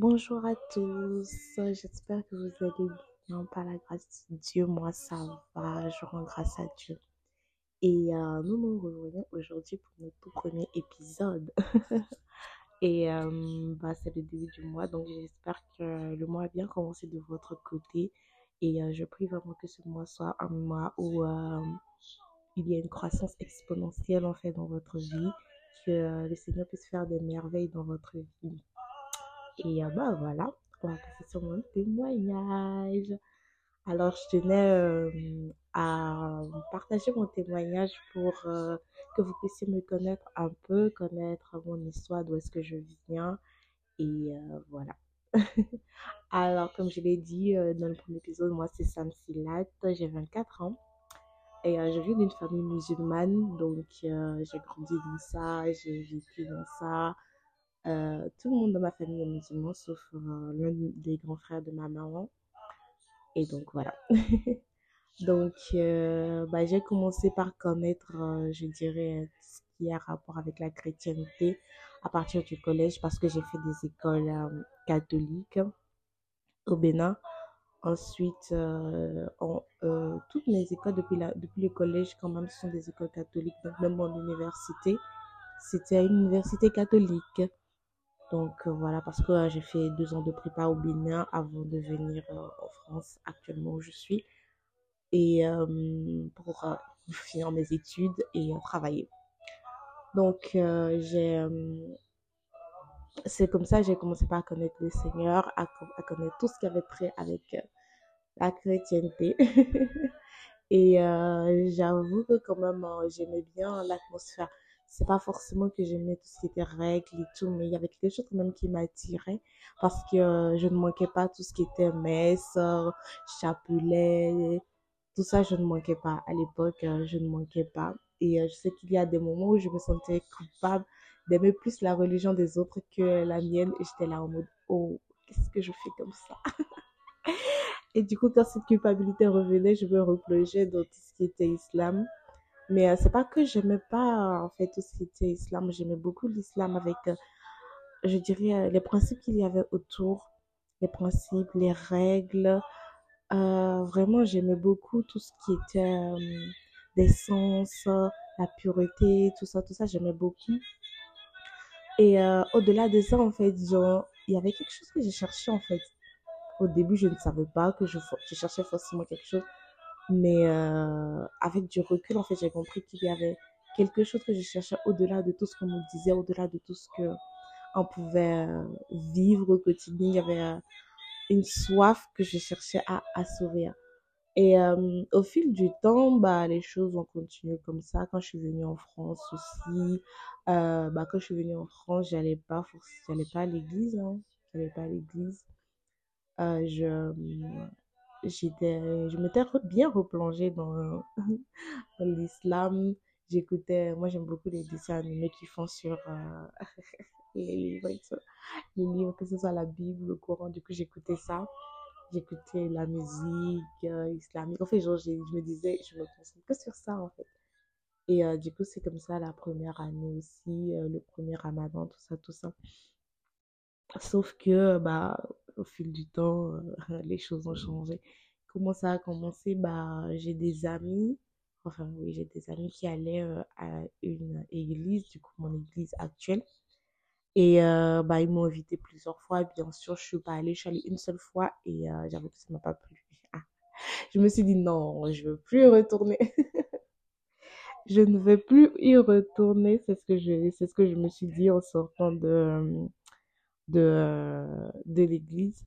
Bonjour à tous, j'espère que vous allez bien par la grâce de Dieu. Moi, ça va, je rends grâce à Dieu. Et euh, nous nous revoyons aujourd'hui pour notre tout premier épisode. Et euh, bah, c'est le début du mois, donc j'espère que le mois a bien commencé de votre côté. Et euh, je prie vraiment que ce mois soit un mois où il y a une croissance exponentielle en fait dans votre vie, que le Seigneur puisse faire des merveilles dans votre vie. Et bah voilà, on va passer sur mon témoignage. Alors, je tenais euh, à partager mon témoignage pour euh, que vous puissiez me connaître un peu, connaître mon histoire, d'où est-ce que je viens. Et voilà. Alors, comme je l'ai dit dans le premier épisode, moi c'est Sam Silat, j'ai 24 ans. Et je viens d'une famille musulmane, donc j'ai grandi dans ça, j'ai vécu dans ça. Euh, tout le monde dans ma famille est musulman, sauf euh, l'un des grands frères de ma maman. Et donc voilà. Donc, euh, bah, j'ai commencé par connaître, je dirais, ce qui a rapport avec la chrétienté à partir du collège parce que j'ai fait des écoles catholiques au Bénin. Ensuite, en- toutes mes écoles depuis, la, depuis le collège, quand même, sont des écoles catholiques. Donc, même mon université, c'était une université catholique. Donc, euh, voilà, parce que euh, j'ai fait deux ans de prépa au Bénin avant de venir euh, en France, actuellement où je suis et pour finir mes études et travailler. Donc, j'ai, c'est comme ça que j'ai commencé par connaître le Seigneur, à, co- à connaître tout ce qui avait trait avec la chrétienté. Et j'avoue que quand même, j'aimais bien l'atmosphère. C'est pas forcément que j'aimais tout ce qui était règles et tout, mais il y avait quelque chose même qui m'attirait parce que euh, je ne manquais pas tout ce qui était messe, chapelet, tout ça, je ne manquais pas. À l'époque, euh, je ne manquais pas. Et euh, je sais qu'il y a des moments où je me sentais coupable d'aimer plus la religion des autres que la mienne. Et j'étais là en mode, oh, qu'est-ce que je fais comme ça? Et du coup, quand cette culpabilité revenait, je me replongeais dans tout ce qui était islam. Mais euh, c'est pas que j'aimais pas, en fait, tout ce qui était islam. J'aimais beaucoup l'islam avec, euh, je dirais, euh, les principes qu'il y avait autour, les principes, les règles. Euh, vraiment, j'aimais beaucoup tout ce qui était euh, l'essence, euh, la pureté, tout ça, tout ça, j'aimais beaucoup. Et euh, au-delà de ça, en fait, il y avait quelque chose que j'ai cherché, en fait. Au début, je ne savais pas que je, je cherchais forcément quelque chose. Mais euh, avec du recul, en fait, j'ai compris qu'il y avait quelque chose que je cherchais au-delà de tout ce qu'on me disait, au-delà de tout ce que on pouvait euh, vivre au quotidien. Il y avait euh, une soif que je cherchais à assouvir. Et euh, au fil du temps, bah, les choses ont continué comme ça. Quand je suis venue en France aussi, euh, bah, quand je suis venue en France, j'allais pas j'allais pas à l'église, hein. J'allais pas à l'église. Euh, je, je m'étais bien replongée dans, l'islam. J'écoutais, moi j'aime beaucoup les dessins animés qui font sur euh, les livres, les livres, que ce soit la Bible, le Coran. Du coup, j'écoutais ça. J'écoutais la musique euh, islamique. En fait, genre, je me disais, je me concentre que sur ça, en fait. Et euh, du coup, c'est comme ça la première année aussi, euh, le premier ramadan, tout ça, tout ça. Sauf que, bah, au fil du temps, euh, les choses ont changé. Comment ça a commencé? Bah, j'ai des amis, enfin, oui, j'ai des amis qui allaient euh, à une église, du coup, mon église actuelle. Et euh, bah, ils m'ont invité plusieurs fois. Bien sûr, je suis pas allée. Je suis allée une seule fois et euh, j'avoue que ça m'a pas plu. Ah. Je me suis dit non, je veux plus y retourner. Je ne vais plus y retourner. C'est ce que je, c'est ce que je me suis dit en sortant de, de, euh, de l'église.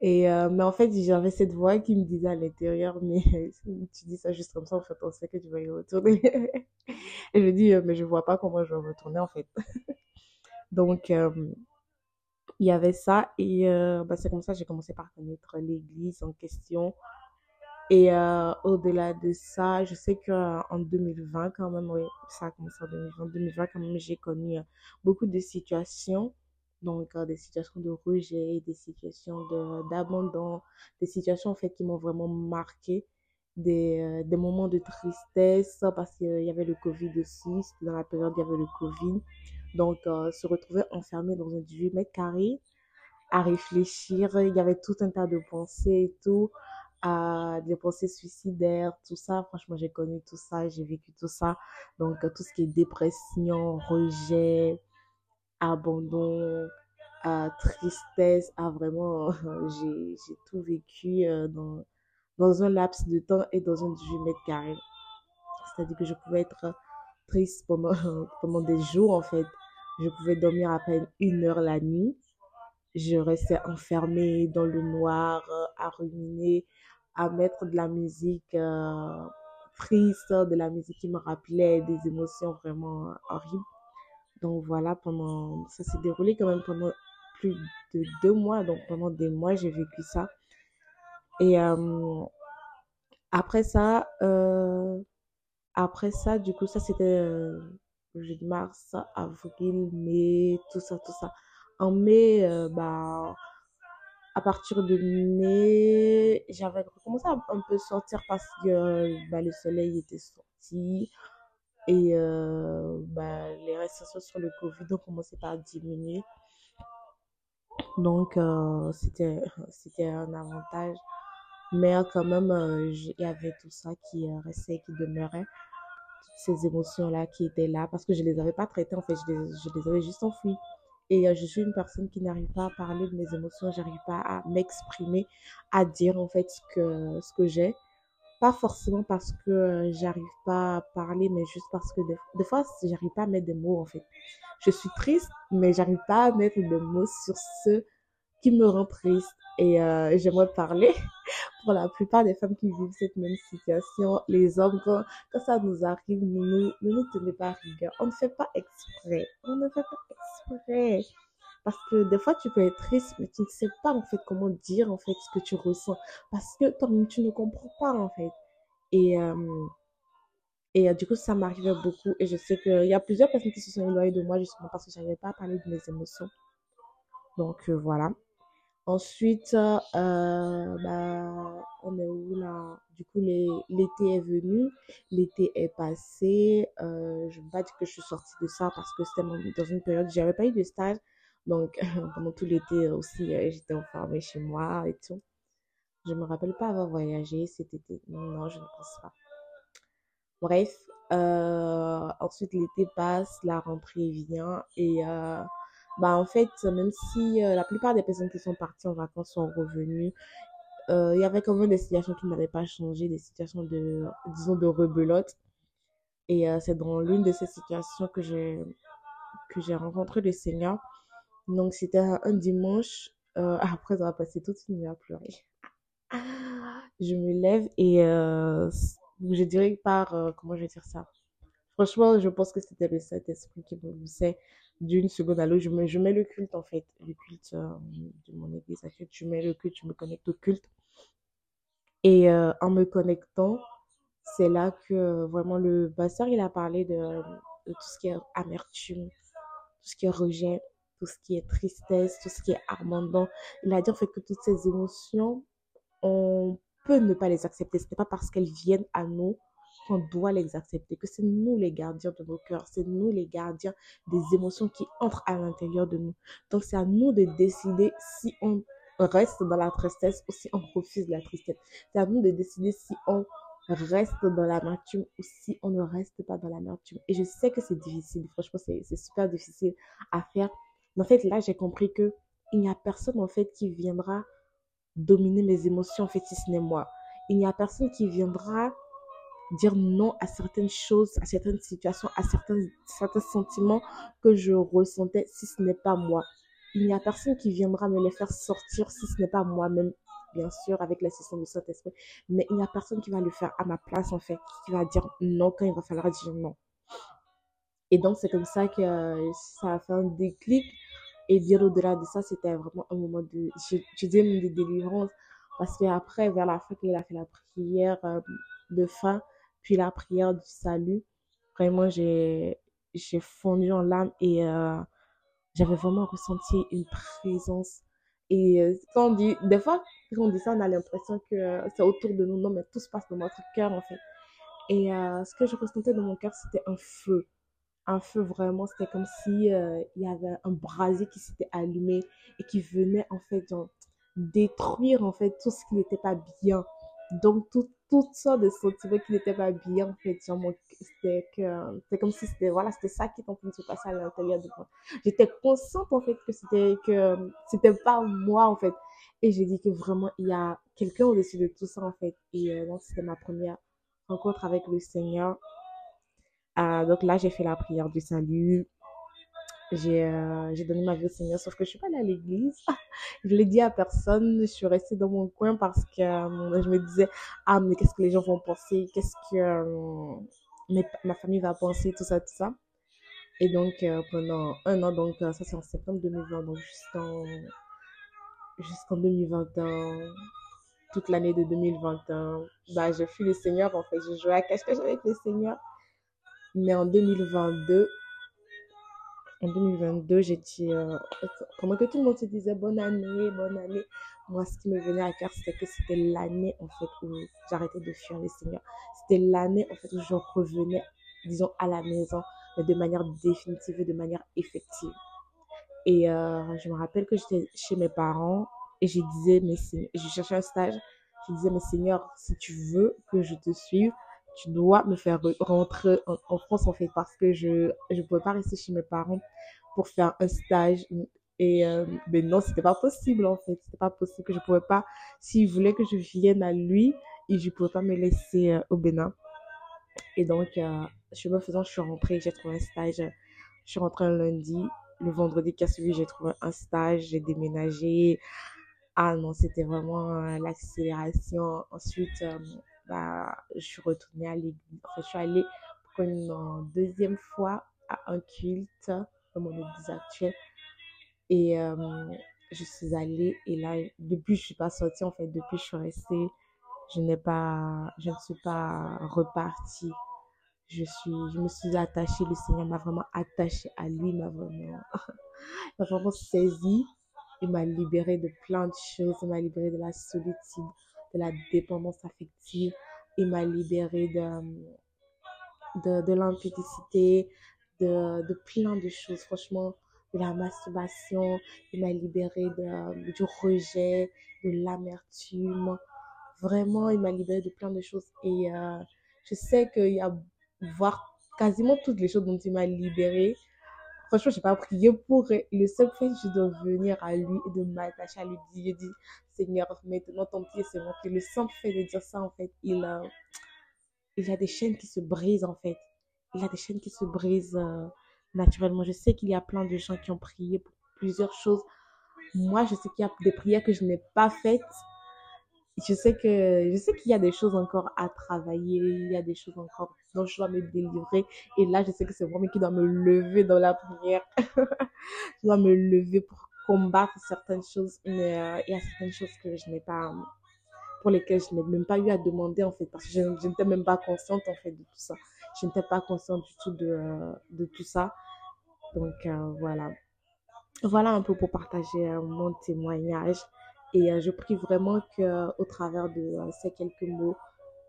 Et euh, mais en fait, j'avais cette voix qui me disait à l'intérieur, mais tu dis ça juste comme ça, en fait, on sait que tu vas y retourner. Et je dis, euh, mais je vois pas comment je vais retourner, en fait. Donc, il y avait ça. Et bah, c'est comme ça que j'ai commencé par connaître l'église en question. Et au-delà de ça, je sais qu'en 2020, quand même, oui, ça a commencé en 2020, 2020, quand même, j'ai connu beaucoup de situations. Donc, euh, des situations de rejet, des situations d'abandon, des situations, en fait, qui m'ont vraiment marqué. Des, euh, des moments de tristesse parce qu'il y avait le Covid aussi. Dans la période où il y avait le Covid. Donc, euh, se retrouver enfermé dans un 18 mètres carrés à réfléchir. Il y avait tout un tas de pensées et tout, des pensées suicidaires, tout ça. Franchement, j'ai connu tout ça, j'ai vécu tout ça. Donc, tout ce qui est dépression, rejet, abandon, à tristesse, à vraiment, j'ai tout vécu euh, dans, dans un laps de temps et dans un 18 mètres carrés. C'est-à-dire que je pouvais être triste pendant, pendant des jours, en fait. Je pouvais dormir à peine une heure la nuit. Je restais enfermée dans le noir, euh, à ruminer, à mettre de la musique euh, triste, de la musique qui me rappelait des émotions vraiment horribles. Donc voilà, pendant, ça s'est déroulé quand même pendant plus de deux mois. Donc pendant des mois, j'ai vécu ça. Et euh, après ça, euh, après ça, du coup, ça c'était euh, le de mars, avril, mai, tout ça, tout ça. En mai, euh, bah, à partir de mai, j'avais commencé à un peu sortir parce que bah, le soleil était sorti et euh, bah, les restrictions sur le Covid ont commencé par diminuer. Donc, euh, c'était, c'était un avantage. Mais quand même, euh, il y avait tout ça qui euh, restait, qui demeurait. Toutes ces émotions-là qui étaient là parce que je les avais pas traitées, en fait, je les, je les avais juste enfouies. Et euh, je suis une personne qui n'arrive pas à parler de mes émotions, j'arrive pas à m'exprimer, à dire en fait ce que, ce que j'ai. Pas forcément parce que euh, j'arrive pas à parler, mais juste parce que des, fois, j'arrive pas à mettre des mots en fait. Je suis triste, mais j'arrive pas à mettre des mots sur ce qui me rend triste. Et euh, j'aimerais parler pour la plupart des femmes qui vivent cette même situation. Les hommes, quand, ça nous arrive, nous, ne nous tenez pas à rigueur. On ne fait pas exprès. On ne fait pas exprès. Parce que des fois, tu peux être triste, mais tu ne sais pas en fait comment dire en fait ce que tu ressens. Parce que toi-même, tu ne comprends pas en fait. Et, euh, et euh, du coup, ça m'arrivait beaucoup. Et je sais qu'il y a plusieurs personnes qui se sont éloignées de moi justement parce que je n'arrivais pas à parler de mes émotions. Donc euh, voilà. Ensuite, bah, on est où là? Du coup, l'été est venu, l'été est passé. Je ne veux pas dire que je suis sortie de ça parce que c'était dans une période où j'avais pas eu de stage. Donc, pendant tout l'été aussi, euh, j'étais enfermée chez moi et tout. Je me rappelle pas avoir voyagé cet été. Non, je ne pense pas. Bref, euh, ensuite l'été passe, la rentrée vient et euh, bah en fait, même si euh, la plupart des personnes qui sont parties en vacances sont revenues, euh, il y avait quand même des situations qui n'avaient pas changé, des situations de, disons, de rebelote. Et c'est dans l'une de ces situations que j'ai que j'ai rencontré le Seigneur. Donc c'était un, dimanche, euh, après avoir passé toute une nuit à pleurer. Je me lève et euh, je dirais par, euh, comment je vais dire ça? Franchement, je pense que c'était le Saint-Esprit qui me poussait d'une seconde à l'autre. Je mets, je mets le culte, en fait, le culte euh, de mon église. En fait, je mets le culte, je me connecte au culte. Et en me connectant, c'est là que vraiment le pasteur, il a parlé de, de tout ce qui est amertume, tout ce qui est rejet, tout ce qui est tristesse, tout ce qui est abandon. Il a dit en fait que toutes ces émotions, on peut ne pas les accepter. Ce n'est pas parce qu'elles viennent à nous qu'on doit les accepter, que c'est nous les gardiens de nos cœurs, c'est nous les gardiens des émotions qui entrent à l'intérieur de nous. Donc c'est à nous de décider si on reste dans la tristesse ou si on refuse la tristesse. C'est à nous de décider si on reste dans l'amertume ou si on ne reste pas dans l'amertume. Et je sais que c'est difficile, franchement c'est super difficile à faire. Mais en fait là j'ai compris que il n'y a personne en fait qui viendra dominer mes émotions, en fait, si ce n'est moi. Il n'y a personne qui viendra dire non à certaines choses, à certaines situations, à certains, certains sentiments que je ressentais si ce n'est pas moi. Il n'y a personne qui viendra me les faire sortir si ce n'est pas moi-même, bien sûr, avec l'assistance du Saint-Esprit. Mais il n'y a personne qui va le faire à ma place, en fait, qui va dire non quand il va falloir dire non. Et donc, c'est comme ça que euh, ça a fait un déclic. Et bien au-delà de ça, c'était vraiment un moment de, je, je dirais même délivrance. Parce qu'après, vers la fin, qu'il a fait la prière euh, de fin, puis la prière du salut, vraiment, j'ai, fondu en larmes et euh, j'avais vraiment ressenti une présence. Et euh, quand on dit, des fois, quand on dit ça, on a l'impression que euh, c'est autour de nous. Non, mais tout se passe dans notre cœur, en fait. Et euh, ce que je ressentais dans mon cœur, c'était un feu un feu vraiment, c'était comme si euh, il y avait un brasier qui s'était allumé et qui venait en fait détruire en fait tout ce qui n'était pas bien. Donc tout, toutes sortes de sentiments qui n'étaient pas bien en fait. C'était comme si c'était voilà, c'était ça qui était en train de se passer à l'intérieur de moi. J'étais consciente en fait que c'était que c'était pas moi en fait. Et j'ai dit que vraiment il y a quelqu'un au-dessus de tout ça en fait. Et euh, donc c'était ma première rencontre avec le Seigneur. Donc là, j'ai fait la prière du salut. J'ai euh, donné ma vie au Seigneur, sauf que je suis pas allée à l'église. je l'ai dit à personne. Je suis restée dans mon coin parce que euh, je me disais, ah, mais qu'est-ce que les gens vont penser? Qu'est-ce que euh, ma famille va penser? Tout ça, tout ça. Et donc, euh, pendant un an, donc ça c'est en septembre 2020, donc jusqu'en jusqu'en 2021, toute l'année de 2021, bah, j'ai fui le Seigneur en fait. J'ai joué à cache-cache avec le Seigneur. Mais en 2022, en 2022, j'ai dit, euh, comment que tout le monde se disait bonne année, bonne année. Moi, ce qui me venait à cœur, c'était que c'était l'année, en fait, où j'arrêtais de fuir le Seigneur. C'était l'année, en fait, où je revenais, disons, à la maison, mais de manière définitive et de manière effective. Et euh, je me rappelle que j'étais chez mes parents et je disais, mais je cherchais un stage. Je disais, mais Seigneur, si tu veux que je te suive, tu dois me faire re- rentrer en, France, en fait, parce que je ne pouvais pas rester chez mes parents pour faire un stage. Et euh, mais non, c'était pas possible, en fait. C'était pas possible que je pouvais pas, s'il voulait que je vienne à lui, et je pouvais pas me laisser euh, au Bénin. Et donc, euh, chemin faisant, je suis rentrée, j'ai trouvé un stage. Je suis rentrée un lundi. Le vendredi qui a suivi, j'ai trouvé un stage, j'ai déménagé. Ah non, c'était vraiment euh, l'accélération. Ensuite, bah, je suis retournée à l'église. Enfin, je suis allée pour une deuxième fois à un culte dans mon église actuelle. Et euh, je suis allée, et là, depuis, je suis pas sortie, en fait, depuis, je suis restée. Je n'ai pas, je ne suis pas repartie je suis, je me suis attachée, le Seigneur m'a vraiment attachée à lui, m'a vraiment, m'a vraiment saisi. Il m'a libérée de plein de choses. Il m'a libérée de la solitude, de la dépendance affective. Il m'a libérée de, de, de l'impudicité, de, de plein de choses. Franchement, de la masturbation. Il m'a libérée de, du rejet, de l'amertume. Vraiment, il m'a libérée de plein de choses. Et euh, je sais qu'il y a, voire quasiment toutes les choses dont il m'a libérée. Franchement, je n'ai pas prié pour le seul fait de venir à lui et de m'attacher à lui. J'ai dit, Seigneur, maintenant ton pied c'est rempli. Le simple fait de dire ça, en fait, il, euh, il y a des chaînes qui se brisent, en fait. Il a des chaînes qui se brisent euh, naturellement. Je sais qu'il y a plein de gens qui ont prié pour plusieurs choses. Moi, je sais qu'il y a des prières que je n'ai pas faites je sais que je sais qu'il y a des choses encore à travailler, il y a des choses encore dont je dois me délivrer. Et là, je sais que c'est moi qui dois me lever dans la prière. je dois me lever pour combattre certaines choses, mais euh, il y a certaines choses que je n'ai pas, pour lesquelles je n'ai même pas eu à demander en fait, parce que je, n'étais même pas consciente en fait de tout ça. Je n'étais pas consciente du tout de, euh, de tout ça. Donc euh, voilà. Voilà un peu pour partager euh, mon témoignage. Et euh, je prie vraiment qu'au travers de euh, ces quelques mots,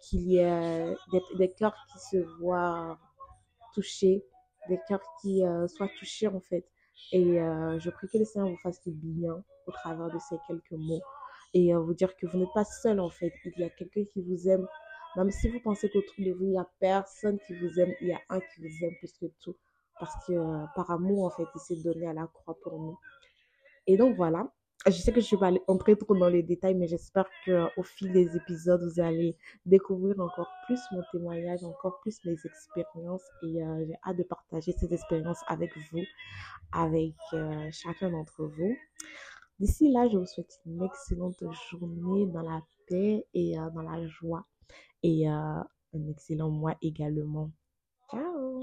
qu'il y ait des, cœurs qui se voient touchés, des cœurs qui euh, soient touchés en fait. Et euh, je prie que le Seigneur vous fasse du bien au travers de ces quelques mots. Et euh, vous dire que vous n'êtes pas seul en fait. Il y a quelqu'un qui vous aime. Même si vous pensez qu'autour de vous, il n'y a personne qui vous aime, il y a un qui vous aime plus que tout. Parce que euh, par amour, en fait, il s'est donné à la croix pour nous. Et donc voilà. Je sais que je vais pas entrer trop dans les détails, mais j'espère qu'au fil des épisodes, vous allez découvrir encore plus mon témoignage, encore plus mes expériences. Et euh, j'ai hâte de partager ces expériences avec vous, avec euh, chacun d'entre vous. D'ici là, je vous souhaite une excellente journée dans la paix et euh, dans la joie. Et euh, un excellent mois également. Ciao